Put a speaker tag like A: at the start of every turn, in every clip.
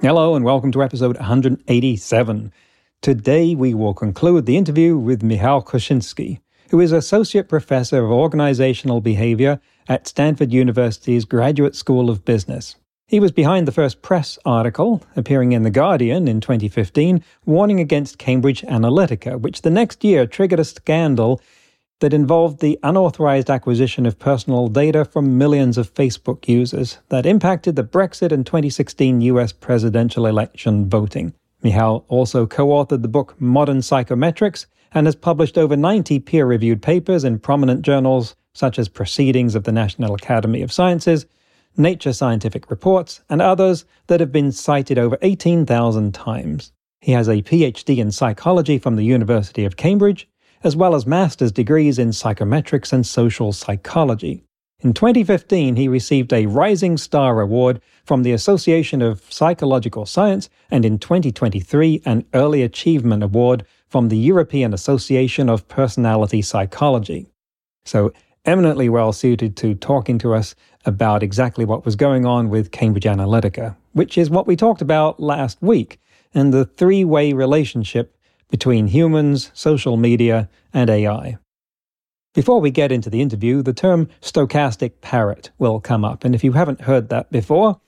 A: Hello, and welcome to episode 187. Today, we will conclude the interview with Michal Kosinski, who is Associate Professor of Organizational Behavior at Stanford University's Graduate School of Business. He was behind the first press article, appearing in The Guardian in 2015, warning against Cambridge Analytica, which the next year triggered a scandal that involved the unauthorized acquisition of personal data from millions of Facebook users that impacted the Brexit and 2016 US presidential election voting. Michal also co authored the book Modern Psychometrics and has published over 90 peer reviewed papers in prominent journals such as Proceedings of the National Academy of Sciences Nature Scientific Reports, and others that have been cited over 18,000 times. He has a PhD in psychology from the University of Cambridge, as well as master's degrees in psychometrics and social psychology. In 2015, he received a Rising Star Award from the Association of Psychological Science, and in 2023, an Early Achievement Award from the European Association of Personality Psychology. So, eminently well suited to talking to us about exactly what was going on with Cambridge Analytica, which is what we talked about last week, and the three way relationship between humans, social media, and AI. Before we get into the interview, the term stochastic parrot will come up, and if you haven't heard that before,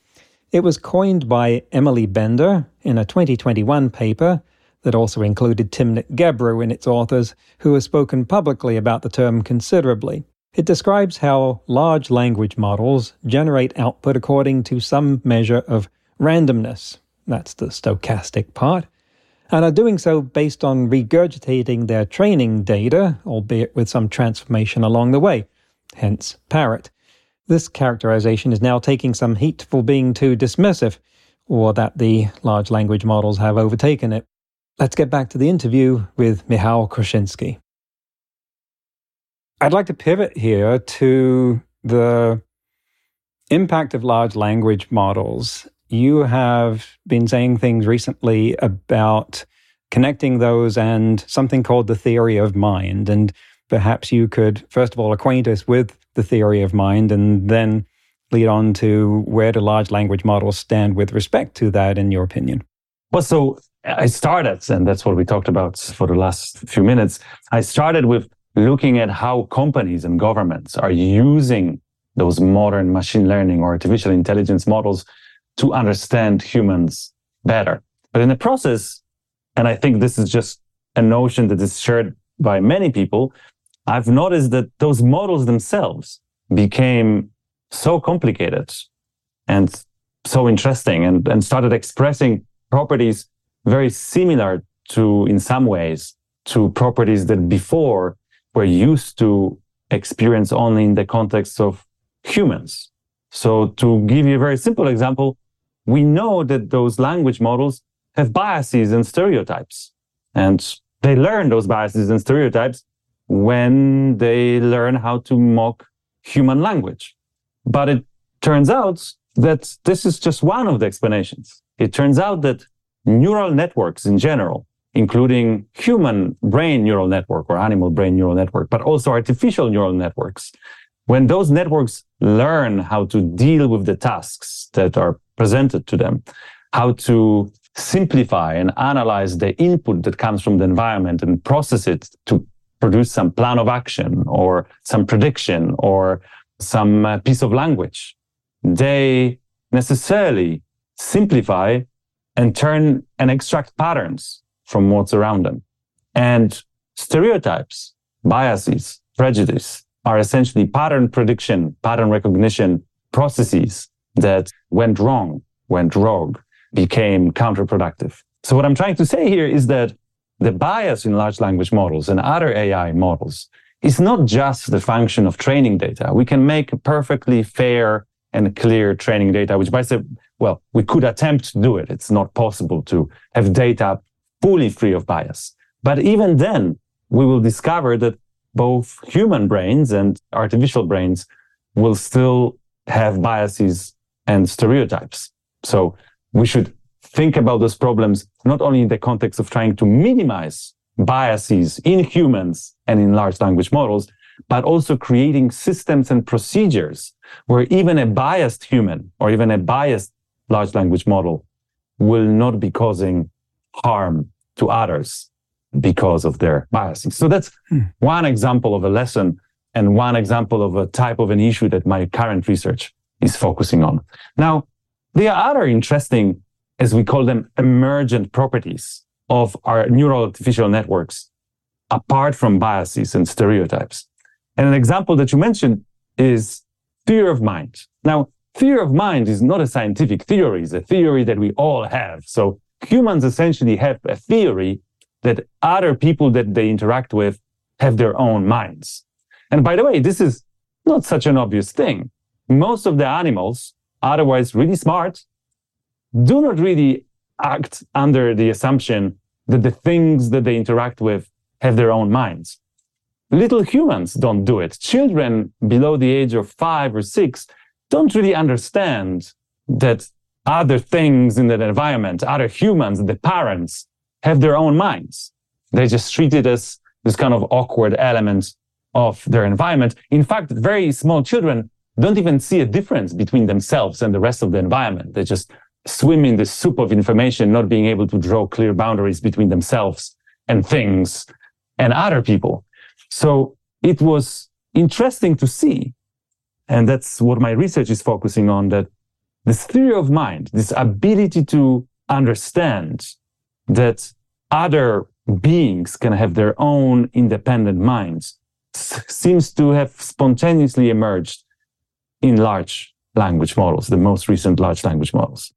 A: it was coined by Emily Bender in a 2021 paper that also included Timnit Gebru in its authors, who has spoken publicly about the term considerably. It describes how large language models generate output according to some measure of randomness. That's the stochastic part. And are doing so based on regurgitating their training data, albeit with some transformation along the way. Hence, parrot. This characterization is now taking some heat for being too dismissive, or that the large language models have overtaken it. Let's get back to the interview with Michal Kosinski. I'd like to pivot here to the impact of large language models. You have been saying things recently about connecting those and something called the theory of mind. And perhaps you could, first of all, acquaint us with the theory of mind and then lead on to where do large language models stand with respect to that, in your opinion?
B: Well, so I started, and that's what we talked about for the last few minutes. I started with looking at how companies and governments are using those modern machine learning or artificial intelligence models to understand humans better. But in the process, and I think this is just a notion that is shared by many people, I've noticed that those models themselves became so complicated and so interesting and, and started expressing properties very similar to, in some ways, to properties that before we're used to experience only in the context of humans. So to give you a very simple example, we know that those language models have biases and stereotypes. And they learn those biases and stereotypes when they learn how to mock human language. But it turns out that this is just one of the explanations. It turns out that neural networks in general including human brain neural network or animal brain neural network, but also artificial neural networks. When those networks learn how to deal with the tasks that are presented to them, how to simplify and analyze the input that comes from the environment and process it to produce some plan of action or some prediction or some uh, piece of language, they necessarily simplify and turn and extract patterns from what's around them. And stereotypes, biases, prejudice are essentially pattern prediction, pattern recognition processes that went wrong, went rogue, became counterproductive. So what I'm trying to say here is that the bias in large language models and other AI models is not just the function of training data. We can make perfectly fair and clear training data, which by, the, well, we could attempt to do it. It's not possible to have data fully free of bias. But even then, we will discover that both human brains and artificial brains will still have biases and stereotypes. So we should think about those problems not only in the context of trying to minimize biases in humans and in large language models, but also creating systems and procedures where even a biased human or even a biased large language model will not be causing harm to others because of their biases. So that's hmm. one example of a lesson and one example of a type of an issue that my current research is focusing on. Now, there are other interesting, as we call them, emergent properties of our neural artificial networks apart from biases and stereotypes. And an example that you mentioned is theory of mind. Now, theory of mind is not a scientific theory, it's a theory that we all have. So humans essentially have a theory that other people that they interact with have their own minds. And by the way, this is not such an obvious thing. Most of the animals, otherwise really smart, do not really act under the assumption that the things that they interact with have their own minds. Little humans don't do it. Children below the age of five or six don't really understand that other things in the environment, other humans, the parents, have their own minds. They just treat it as this kind of awkward element of their environment. In fact, very small children don't even see a difference between themselves and the rest of the environment. They just swim in the soup of information, not being able to draw clear boundaries between themselves and things and other people. So it was interesting to see. And that's what my research is focusing on that this theory of mind, this ability to understand that other beings can have their own independent minds seems to have spontaneously emerged in large language models, the most recent large language models.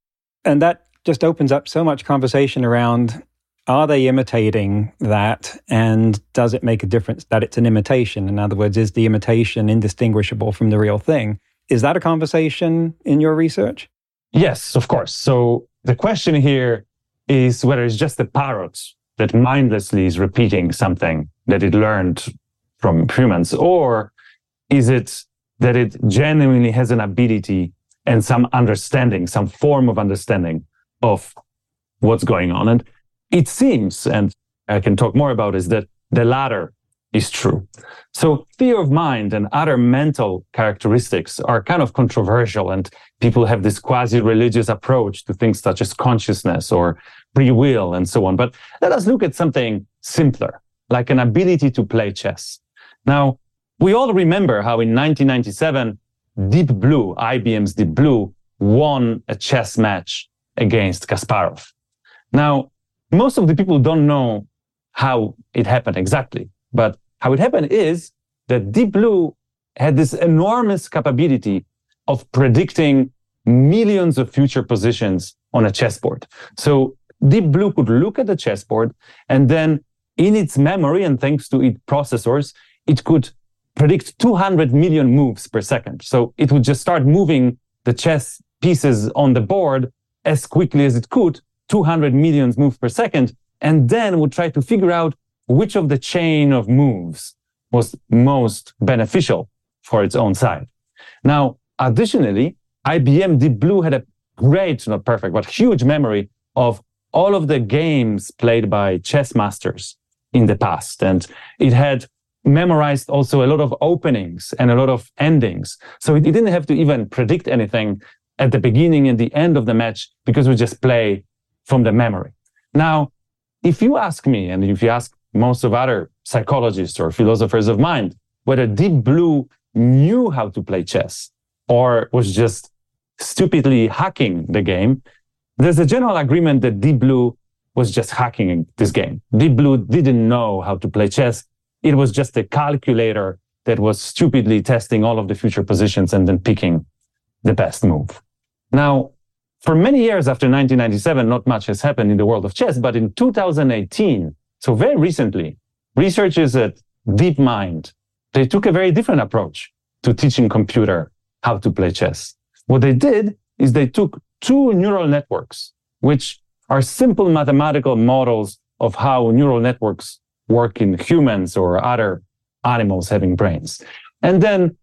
A: And that just opens up so much conversation around are they imitating that? And does it make a difference that it's an imitation? In other words is the imitation indistinguishable from the real thing? Is that a conversation in your research?
B: Yes of course. So the question here is whether it's just a parrot that mindlessly is repeating something that it learned from humans or is it that it genuinely has an ability and some understanding some form of understanding of what's going on and it seems, and I can talk more about, is that the latter is true. So theory of mind and other mental characteristics are kind of controversial and people have this quasi-religious approach to things such as consciousness or free will and so on. But let us look at something simpler, like an ability to play chess. Now, we all remember how in 1997, Deep Blue, IBM's Deep Blue, won a chess match against Kasparov. Now, most of the people don't know how it happened exactly. But how it happened is that Deep Blue had this enormous capability of predicting millions of future positions on a chessboard. So Deep Blue could look at the chessboard and then in its memory and thanks to its processors, it could predict 200 million moves per second. So it would just start moving the chess pieces on the board as quickly as it could 200 million moves per second, and then would try to figure out which of the chain of moves was most beneficial for its own side. Now, additionally, IBM Deep Blue had a great, not perfect, but huge memory of all of the games played by chess masters in the past. And it had memorized also a lot of openings and a lot of endings. So it didn't have to even predict anything at the beginning and the end of the match because we just play from the memory. Now, if you ask me, and if you ask most of other psychologists or philosophers of mind, whether Deep Blue knew how to play chess or was just stupidly hacking the game, there's a general agreement that Deep Blue was just hacking this game. Deep Blue didn't know how to play chess. It was just a calculator that was stupidly testing all of the future positions and then picking the best move. Now, for many years after 1997, not much has happened in the world of chess, but in 2018, so very recently, researchers at DeepMind, they took a very different approach to teaching computer how to play chess. What they did is they took two neural networks, which are simple mathematical models of how neural networks work in humans or other animals having brains. And then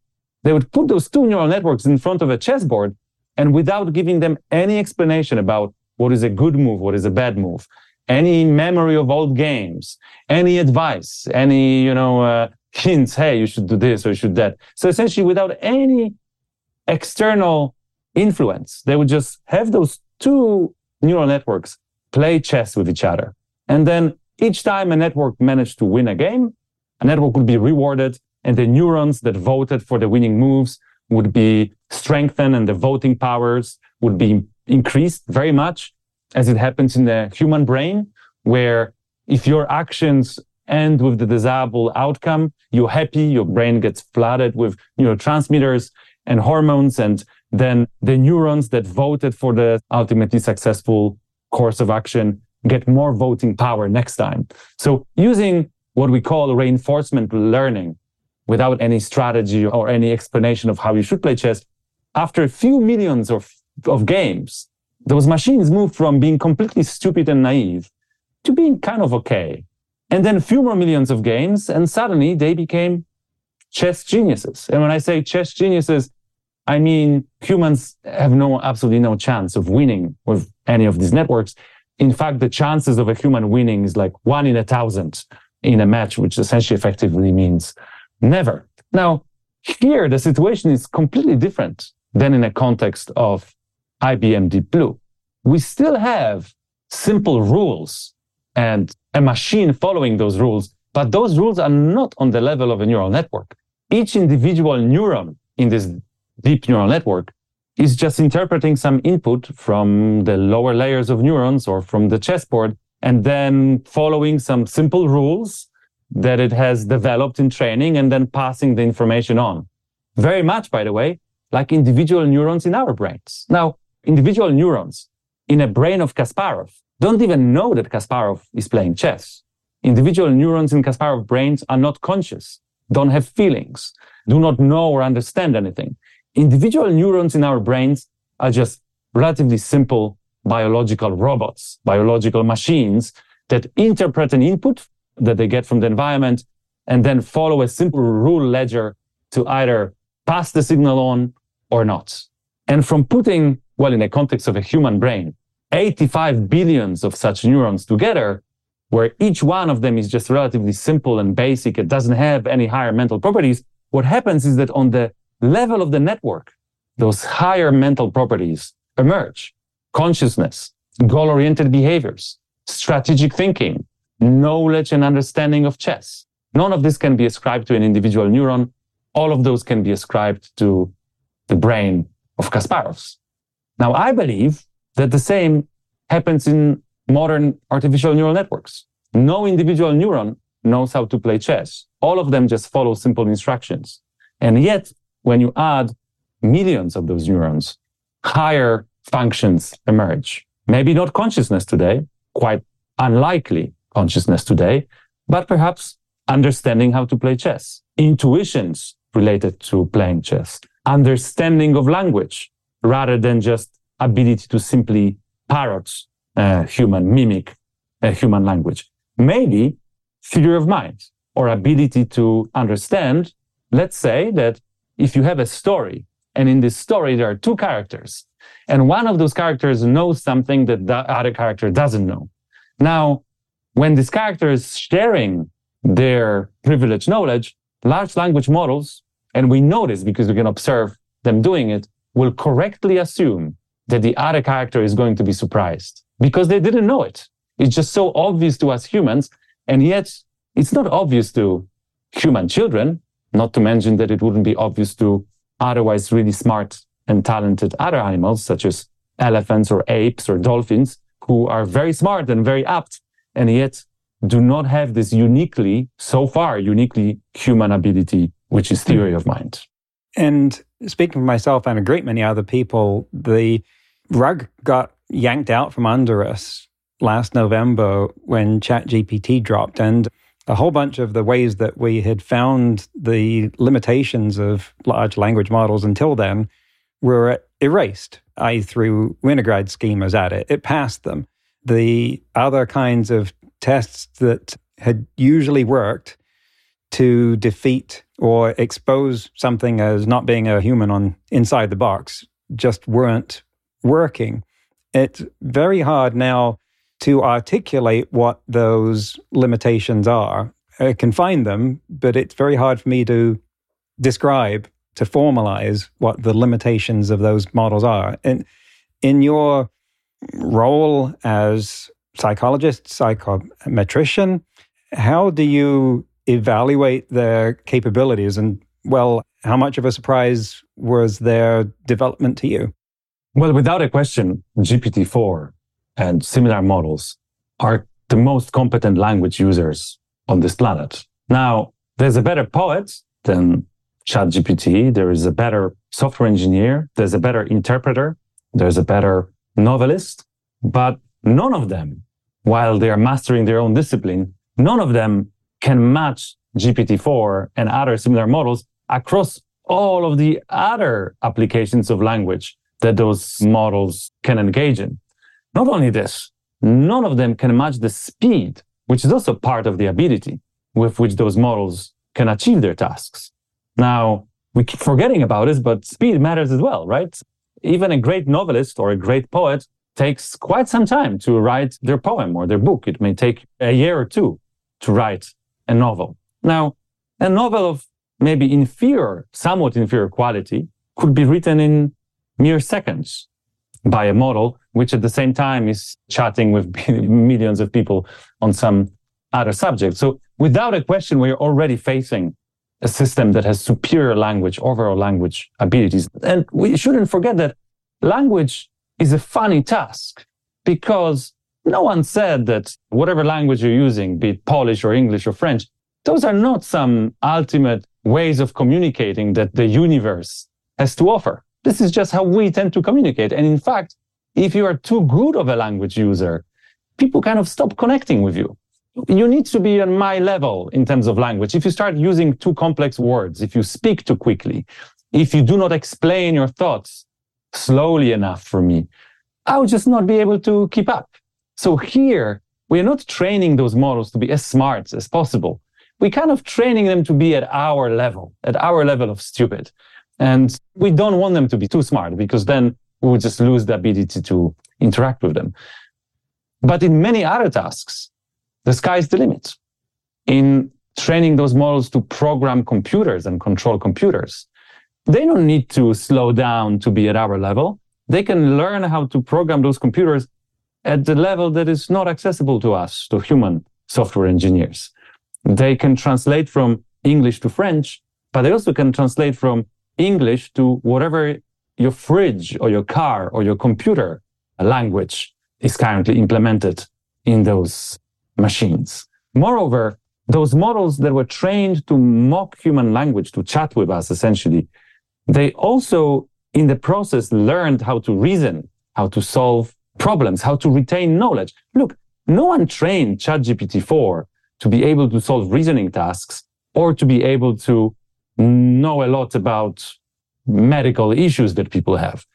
B: they would put those two neural networks in front of a chessboard and without giving them any explanation about what is a good move, what is a bad move, any memory of old games, any advice, any, you know, uh, hints, hey, you should do this or you should that. So essentially without any external influence, they would just have those two neural networks play chess with each other. And then each time a network managed to win a game, a network would be rewarded and the neurons that voted for the winning moves would be strengthened and the voting powers would be increased very much as it happens in the human brain, where if your actions end with the desirable outcome, you're happy, your brain gets flooded with neurotransmitters and hormones, and then the neurons that voted for the ultimately successful course of action get more voting power next time. So using what we call reinforcement learning without any strategy or any explanation of how you should play chess, after a few millions of, of games, those machines moved from being completely stupid and naive to being kind of okay. And then a few more millions of games, and suddenly they became chess geniuses. And when I say chess geniuses, I mean humans have no absolutely no chance of winning with any of these networks. In fact, the chances of a human winning is like one in a thousand in a match, which essentially effectively means Never. Now, here the situation is completely different than in a context of IBM Deep Blue. We still have simple rules and a machine following those rules, but those rules are not on the level of a neural network. Each individual neuron in this deep neural network is just interpreting some input from the lower layers of neurons or from the chessboard and then following some simple rules that it has developed in training and then passing the information on. Very much, by the way, like individual neurons in our brains. Now, individual neurons in a brain of Kasparov don't even know that Kasparov is playing chess. Individual neurons in Kasparov brains are not conscious, don't have feelings, do not know or understand anything. Individual neurons in our brains are just relatively simple biological robots, biological machines that interpret an input that they get from the environment and then follow a simple rule ledger to either pass the signal on or not. And from putting, well, in the context of a human brain, 85 billions of such neurons together, where each one of them is just relatively simple and basic, it doesn't have any higher mental properties. What happens is that on the level of the network, those higher mental properties emerge. Consciousness, goal-oriented behaviors, strategic thinking, knowledge and understanding of chess. None of this can be ascribed to an individual neuron. All of those can be ascribed to the brain of Kasparov's. Now, I believe that the same happens in modern artificial neural networks. No individual neuron knows how to play chess. All of them just follow simple instructions. And yet, when you add millions of those neurons, higher functions emerge. Maybe not consciousness today, quite unlikely, consciousness today, but perhaps understanding how to play chess, intuitions related to playing chess, understanding of language rather than just ability to simply parrot uh, human, mimic a human language. Maybe theory of mind or ability to understand. Let's say that if you have a story and in this story there are two characters and one of those characters knows something that the other character doesn't know. Now, when this character is sharing their privileged knowledge, large language models, and we know this because we can observe them doing it, will correctly assume that the other character is going to be surprised because they didn't know it. It's just so obvious to us humans. And yet it's not obvious to human children, not to mention that it wouldn't be obvious to otherwise really smart and talented other animals, such as elephants or apes or dolphins, who are very smart and very apt and yet do not have this uniquely, so far, uniquely human ability, which is theory of mind.
A: And speaking for myself and a great many other people, the rug got yanked out from under us last November when ChatGPT dropped. And a whole bunch of the ways that we had found the limitations of large language models until then were erased. I threw Winograd schemas at it. It passed them. The other kinds of tests that had usually worked to defeat or expose something as not being a human on inside the box just weren't working. It's very hard now to articulate what those limitations are. I can find them, but it's very hard for me to describe, to formalize what the limitations of those models are. And in your role as psychologist, psychometrician, how do you evaluate their capabilities? And, well, how much of a surprise was their development to you?
B: Well, without a question, GPT 4 and similar models are the most competent language users on this planet. Now, there's a better poet than ChatGPT. There is a better software engineer. There's a better interpreter. There's a better novelist. But none of them, while they are mastering their own discipline, none of them can match GPT-4 and other similar models across all of the other applications of language that those models can engage in. Not only this, none of them can match the speed, which is also part of the ability with which those models can achieve their tasks. Now, we keep forgetting about this, but speed matters as well, right? Even a great novelist or a great poet takes quite some time to write their poem or their book. It may take a year or two to write a novel. Now, a novel of maybe inferior, somewhat inferior quality could be written in mere seconds by a model, which at the same time is chatting with millions of people on some other subject. So without a question, we're already facing a system that has superior language, overall language abilities. And we shouldn't forget that language is a funny task because no one said that whatever language you're using, be it Polish or English or French, those are not some ultimate ways of communicating that the universe has to offer. This is just how we tend to communicate. And in fact, if you are too good of a language user, people kind of stop connecting with you. You need to be on my level in terms of language. If you start using too complex words, if you speak too quickly, if you do not explain your thoughts slowly enough for me, I'll just not be able to keep up. So here, we're not training those models to be as smart as possible. We're kind of training them to be at our level, at our level of stupid. And we don't want them to be too smart because then we would just lose the ability to interact with them. But in many other tasks, the sky's the limit. In training those models to program computers and control computers, they don't need to slow down to be at our level. They can learn how to program those computers at the level that is not accessible to us, to human software engineers. They can translate from English to French, but they also can translate from English to whatever your fridge or your car or your computer language is currently implemented in those machines. Moreover, those models that were trained to mock human language, to chat with us essentially, they also in the process learned how to reason, how to solve problems, how to retain knowledge. Look, no one trained ChatGPT 4 to be able to solve reasoning tasks or to be able to know a lot about medical issues that people have.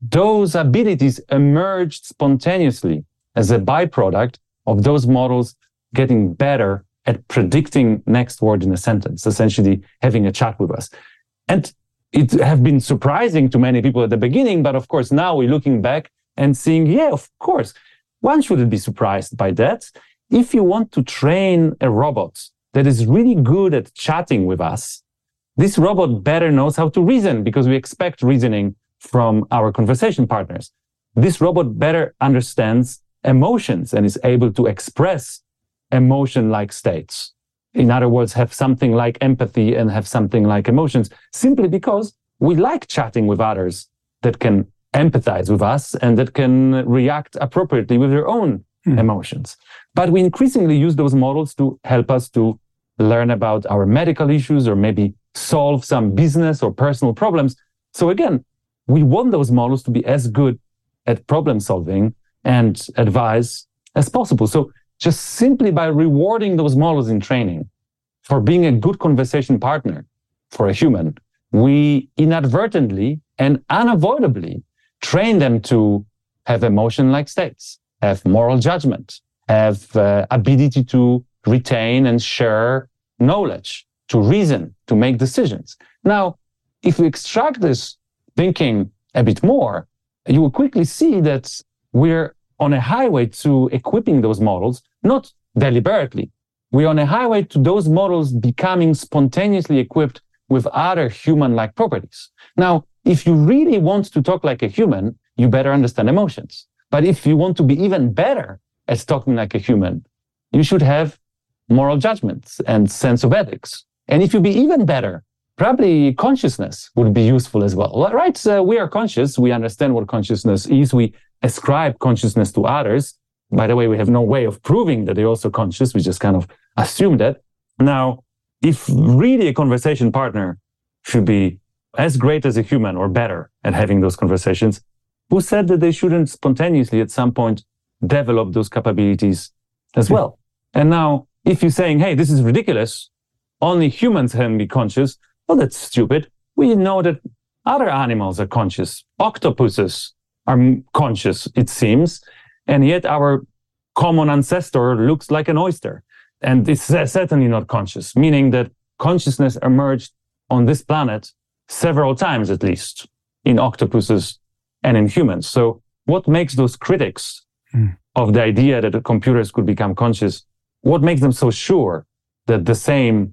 B: Those abilities emerged spontaneously as a byproduct of those models getting better at predicting next word in a sentence, essentially having a chat with us. And it have been surprising to many people at the beginning, but of course now we're looking back and seeing, yeah, of course, one shouldn't be surprised by that. If you want to train a robot that is really good at chatting with us, this robot better knows how to reason because we expect reasoning from our conversation partners. This robot better understands emotions and is able to express emotion like states in other words, have something like empathy and have something like emotions simply because we like chatting with others that can empathize with us and that can react appropriately with their own mm. emotions. But we increasingly use those models to help us to learn about our medical issues or maybe solve some business or personal problems. So again, we want those models to be as good at problem solving and advice as possible. So just simply by rewarding those models in training for being a good conversation partner for a human, we inadvertently and unavoidably train them to have emotion like states, have moral judgment, have uh, ability to retain and share knowledge, to reason, to make decisions. Now, if we extract this thinking a bit more, you will quickly see that we're on a highway to equipping those models, not deliberately. We're on a highway to those models becoming spontaneously equipped with other human-like properties. Now, if you really want to talk like a human, you better understand emotions. But if you want to be even better at talking like a human, you should have moral judgments and sense of ethics. And if you be even better, probably consciousness would be useful as well. Right? So we are conscious. We understand what consciousness is. We ascribe consciousness to others. By the way, we have no way of proving that they're also conscious. We just kind of assume that. Now, if really a conversation partner should be as great as a human or better at having those conversations, who said that they shouldn't spontaneously at some point develop those capabilities as well? And now, if you're saying, hey, this is ridiculous, only humans can be conscious, well, that's stupid. We know that other animals are conscious. Octopuses are conscious, it seems. And yet our common ancestor looks like an oyster. And it's certainly not conscious, meaning that consciousness emerged on this planet several times at least in octopuses and in humans. So what makes those critics mm. of the idea that the computers could become conscious, what makes them so sure that the same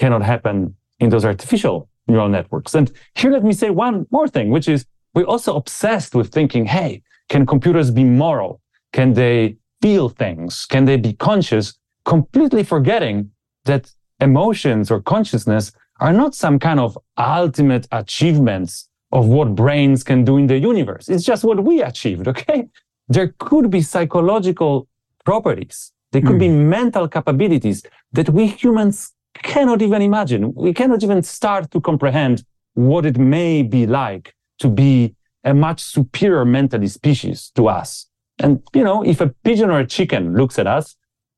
B: cannot happen in those artificial neural networks? And here let me say one more thing, which is we're also obsessed with thinking, hey, can computers be moral? Can they feel things? Can they be conscious? Completely forgetting that emotions or consciousness are not some kind of ultimate achievements of what brains can do in the universe. It's just what we achieved, okay? There could be psychological properties. There could mm. be hmm. mental capabilities that we humans cannot even imagine. We cannot even start to comprehend what it may be like to be a much superior mentally species to us. And, you know, if a pigeon or a chicken looks at us,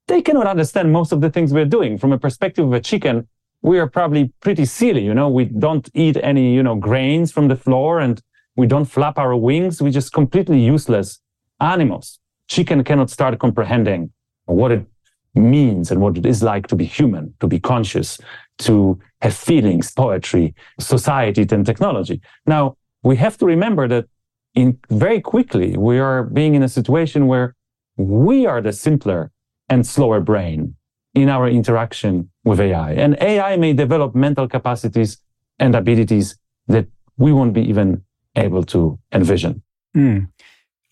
B: they cannot understand most of the things we're doing. From a perspective of a chicken, we are probably pretty silly. You know, we don't eat any, you know, grains from the floor and we don't flap our wings. We're just completely useless animals. Chicken cannot start comprehending what it means and what it is like to be human, to be conscious, to have feelings, poetry, society, and technology. Now, we have to remember that in very quickly, we are being in a situation where we are the simpler and slower brain in our interaction with AI. And AI may develop mental capacities and abilities that we won't be even able to envision. Mm.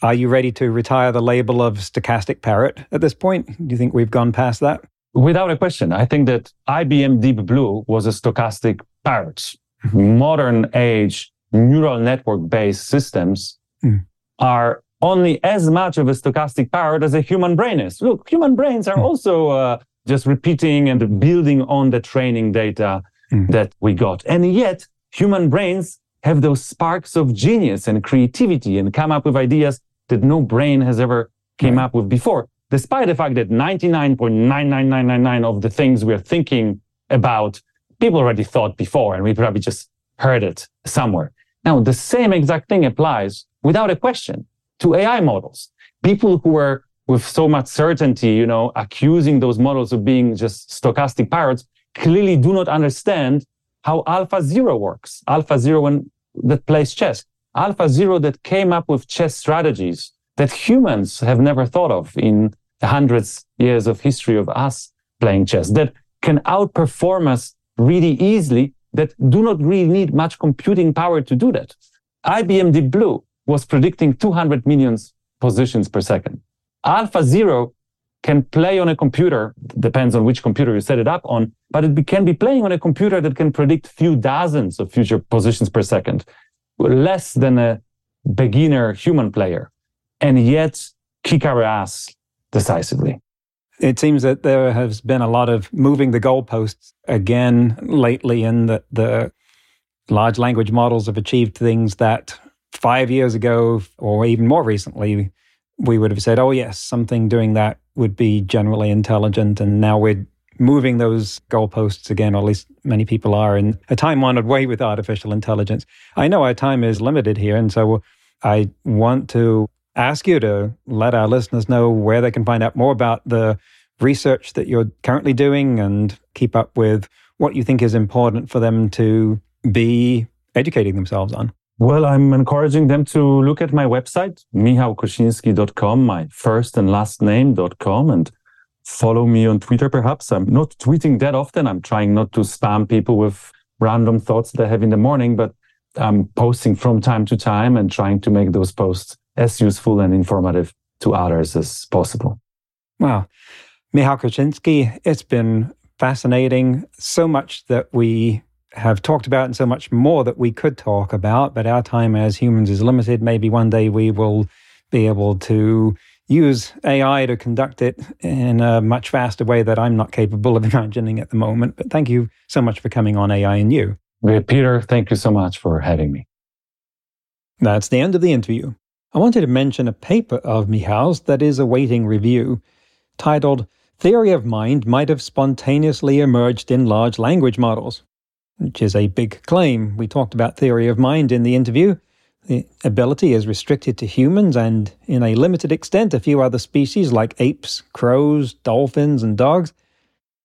A: Are you ready to retire the label of stochastic parrot at this point? Do you think we've gone past that?
B: Without a question. I think that IBM Deep Blue was a stochastic parrot. Mm-hmm. Modern age neural network based systems mm. are only as much of a stochastic parrot as a human brain is. Look, human brains are mm. also uh, just repeating and building on the training data mm. that we got. And yet, human brains have those sparks of genius and creativity and come up with ideas that no brain has ever came right. up with before, despite the fact that 99.99999 of the things we're thinking about, people already thought before, and we probably just heard it somewhere. Now, the same exact thing applies without a question to AI models. People who are with so much certainty, you know, accusing those models of being just stochastic parrots clearly do not understand how Alpha Zero works. Alpha Zero when, that plays chess. Alpha Zero that came up with chess strategies that humans have never thought of in the hundreds years of history of us playing chess that can outperform us really easily that do not really need much computing power to do that. IBM Deep Blue was predicting 200 million positions per second. Alpha Zero can play on a computer, depends on which computer you set it up on, but it can be playing on a computer that can predict few dozens of future positions per second, less than a beginner human player, and yet kick our ass decisively.
A: It seems that there has been a lot of moving the goalposts again lately, and that the large language models have achieved things that five years ago, or even more recently, we would have said, oh, yes, something doing that would be generally intelligent. And now we're moving those goalposts again, or at least many people are in a time honored way with artificial intelligence. I know our time is limited here. And so I want to ask you to let our listeners know where they can find out more about the research that you're currently doing and keep up with what you think is important for them to be educating themselves on.
B: Well, I'm encouraging them to look at my website, michalkosinski.com, my first and last name.com, and follow me on Twitter, perhaps. I'm not tweeting that often. I'm trying not to spam people with random thoughts that I have in the morning, but I'm posting from time to time and trying to make those posts as useful and informative to others as possible.
A: Wow. Michal Kosinski, it's been fascinating. So much that we have talked about and so much more that we could talk about, but our time as humans is limited. Maybe one day we will be able to use AI to conduct it in a much faster way that I'm not capable of imagining at the moment. But thank you so much for coming on AI and You.
B: Peter, thank you so much for having me.
A: That's the end of the interview. I wanted to mention a paper of Michal's that is awaiting review, titled Theory of Mind Might Have Spontaneously Emerged in Large Language Models, which is a big claim. We talked about theory of mind in the interview. The ability is restricted to humans and, in a limited extent, a few other species like apes, crows, dolphins, and dogs.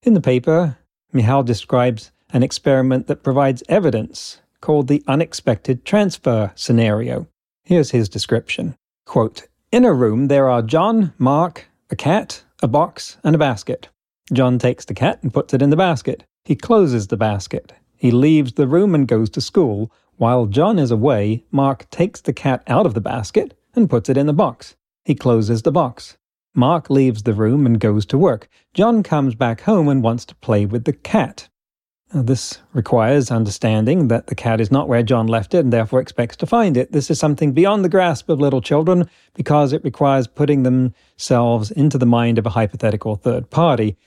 A: In the paper, Michal describes an experiment that provides evidence called the unexpected transfer scenario. Here's his description. Quote, In a room, there are John, Mark, a cat, a box, and a basket. John takes the cat and puts it in the basket. He closes the basket. He leaves the room and goes to school. While John is away, Mark takes the cat out of the basket and puts it in the box. He closes the box. Mark leaves the room and goes to work. John comes back home and wants to play with the cat. This requires understanding that the cat is not where John left it and therefore expects to find it. This is something beyond the grasp of little children because it requires putting themselves into the mind of a hypothetical third party.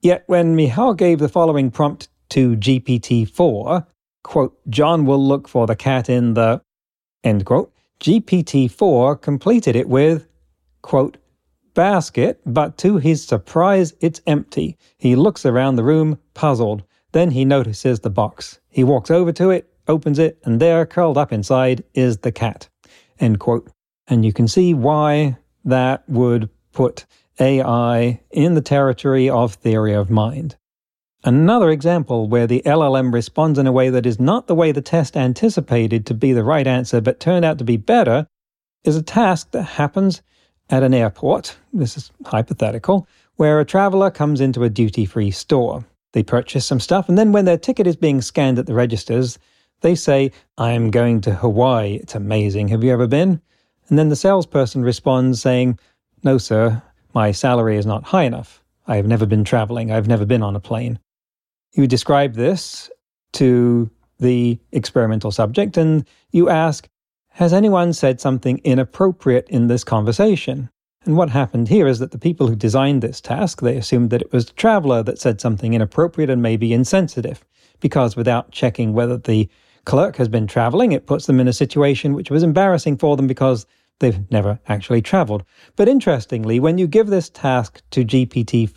A: Yet when Michal gave the following prompt to GPT 4, quote, John will look for the cat in the, end quote, GPT 4 completed it with, quote, basket, but to his surprise, it's empty. He looks around the room, puzzled. Then he notices the box. He walks over to it, opens it, and there, curled up inside, is the cat. End quote. And you can see why that would put AI in the territory of theory of mind. Another example where the LLM responds in a way that is not the way the test anticipated to be the right answer, but turned out to be better, is a task that happens at an airport. This is hypothetical, where a traveler comes into a duty free store. They purchase some stuff, and then when their ticket is being scanned at the registers, they say, I'm going to Hawaii. It's amazing. Have you ever been? And then the salesperson responds saying, No, sir, my salary is not high enough. I have never been traveling. I've never been on a plane. You describe this to the experimental subject and you ask, Has anyone said something inappropriate in this conversation? And what happened here is that the people who designed this task, they assumed that it was the traveler that said something inappropriate and maybe insensitive, because without checking whether the clerk has been traveling, it puts them in a situation which was embarrassing for them because they've never actually traveled. But interestingly, when you give this task to GPT-4,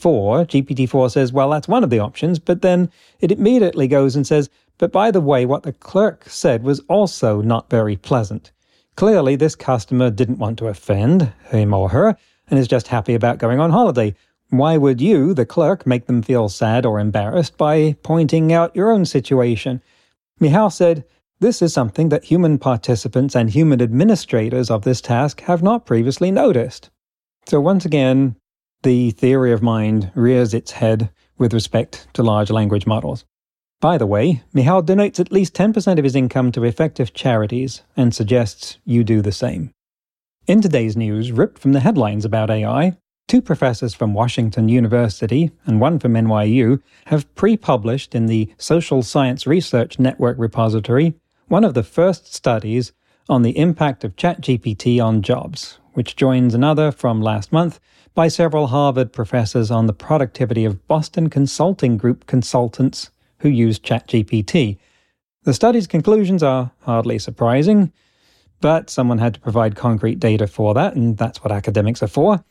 A: GPT-4 says, well, that's one of the options, but then it immediately goes and says, but by the way, what the clerk said was also not very pleasant. Clearly, this customer didn't want to offend him or her and is just happy about going on holiday. Why would you, the clerk, make them feel sad or embarrassed by pointing out your own situation? Michal said, This is something that human participants and human administrators of this task have not previously noticed. So, once again, the theory of mind rears its head with respect to large language models. By the way, Michal donates at least 10% of his income to effective charities and suggests you do the same. In today's news, ripped from the headlines about AI, two professors from Washington University and one from NYU have pre published in the Social Science Research Network repository one of the first studies on the impact of ChatGPT on jobs, which joins another from last month by several Harvard professors on the productivity of Boston Consulting Group consultants who use ChatGPT. The study's conclusions are hardly surprising, but someone had to provide concrete data for that, and that's what academics are for.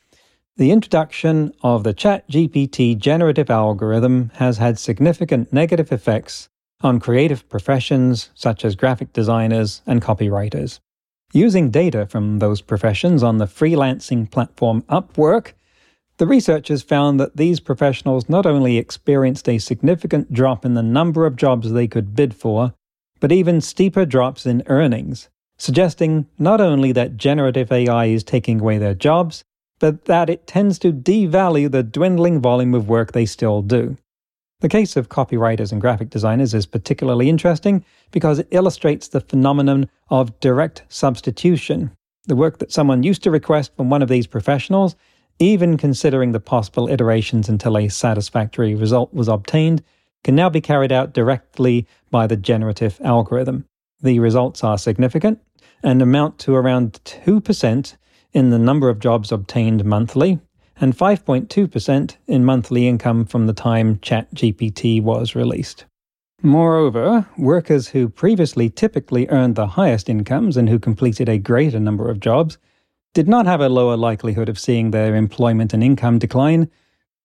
A: The introduction of the ChatGPT generative algorithm has had significant negative effects on creative professions such as graphic designers and copywriters. Using data from those professions on the freelancing platform Upwork, the researchers found that these professionals not only experienced a significant drop in the number of jobs they could bid for, but even steeper drops in earnings, suggesting not only that generative AI is taking away their jobs, but that it tends to devalue the dwindling volume of work they still do. The case of copywriters and graphic designers is particularly interesting because it illustrates the phenomenon of direct substitution. The work that someone used to request from one of these professionals even considering the possible iterations until a satisfactory result was obtained, can now be carried out directly by the generative algorithm. The results are significant and amount to around 2% in the number of jobs obtained monthly and 5.2% in monthly income from the time ChatGPT was released. Moreover, workers who previously typically earned the highest incomes and who completed a greater number of jobs did not have a lower likelihood of seeing their employment and income decline,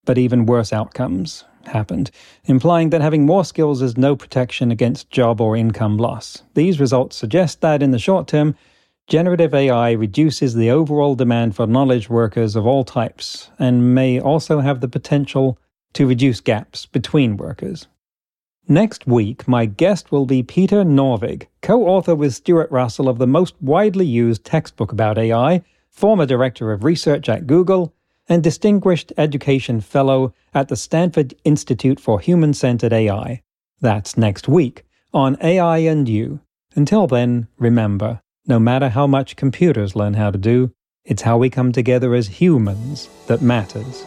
A: but even worse outcomes happened, implying that having more skills is no protection against job or income loss. These results suggest that in the short term, generative AI reduces the overall demand for knowledge workers of all types and may also have the potential to reduce gaps between workers. Next week, my guest will be Peter Norvig, co author with Stuart Russell of the most widely used textbook about AI former director of research at Google, and Distinguished Education Fellow at the Stanford Institute for Human Centered AI. That's next week on AI and You. Until then, remember no matter how much computers learn how to do, it's how we come together as humans that matters.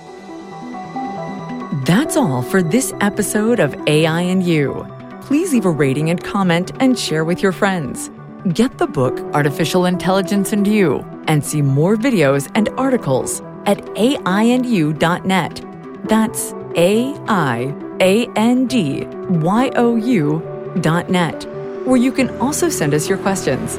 C: That's all for this episode of AI and You. Please leave a rating and comment and share with your friends. Get the book Artificial Intelligence and You and see more videos and articles at aiandyou.net. That's A I A N D Y O U dot net, where you can also send us your questions.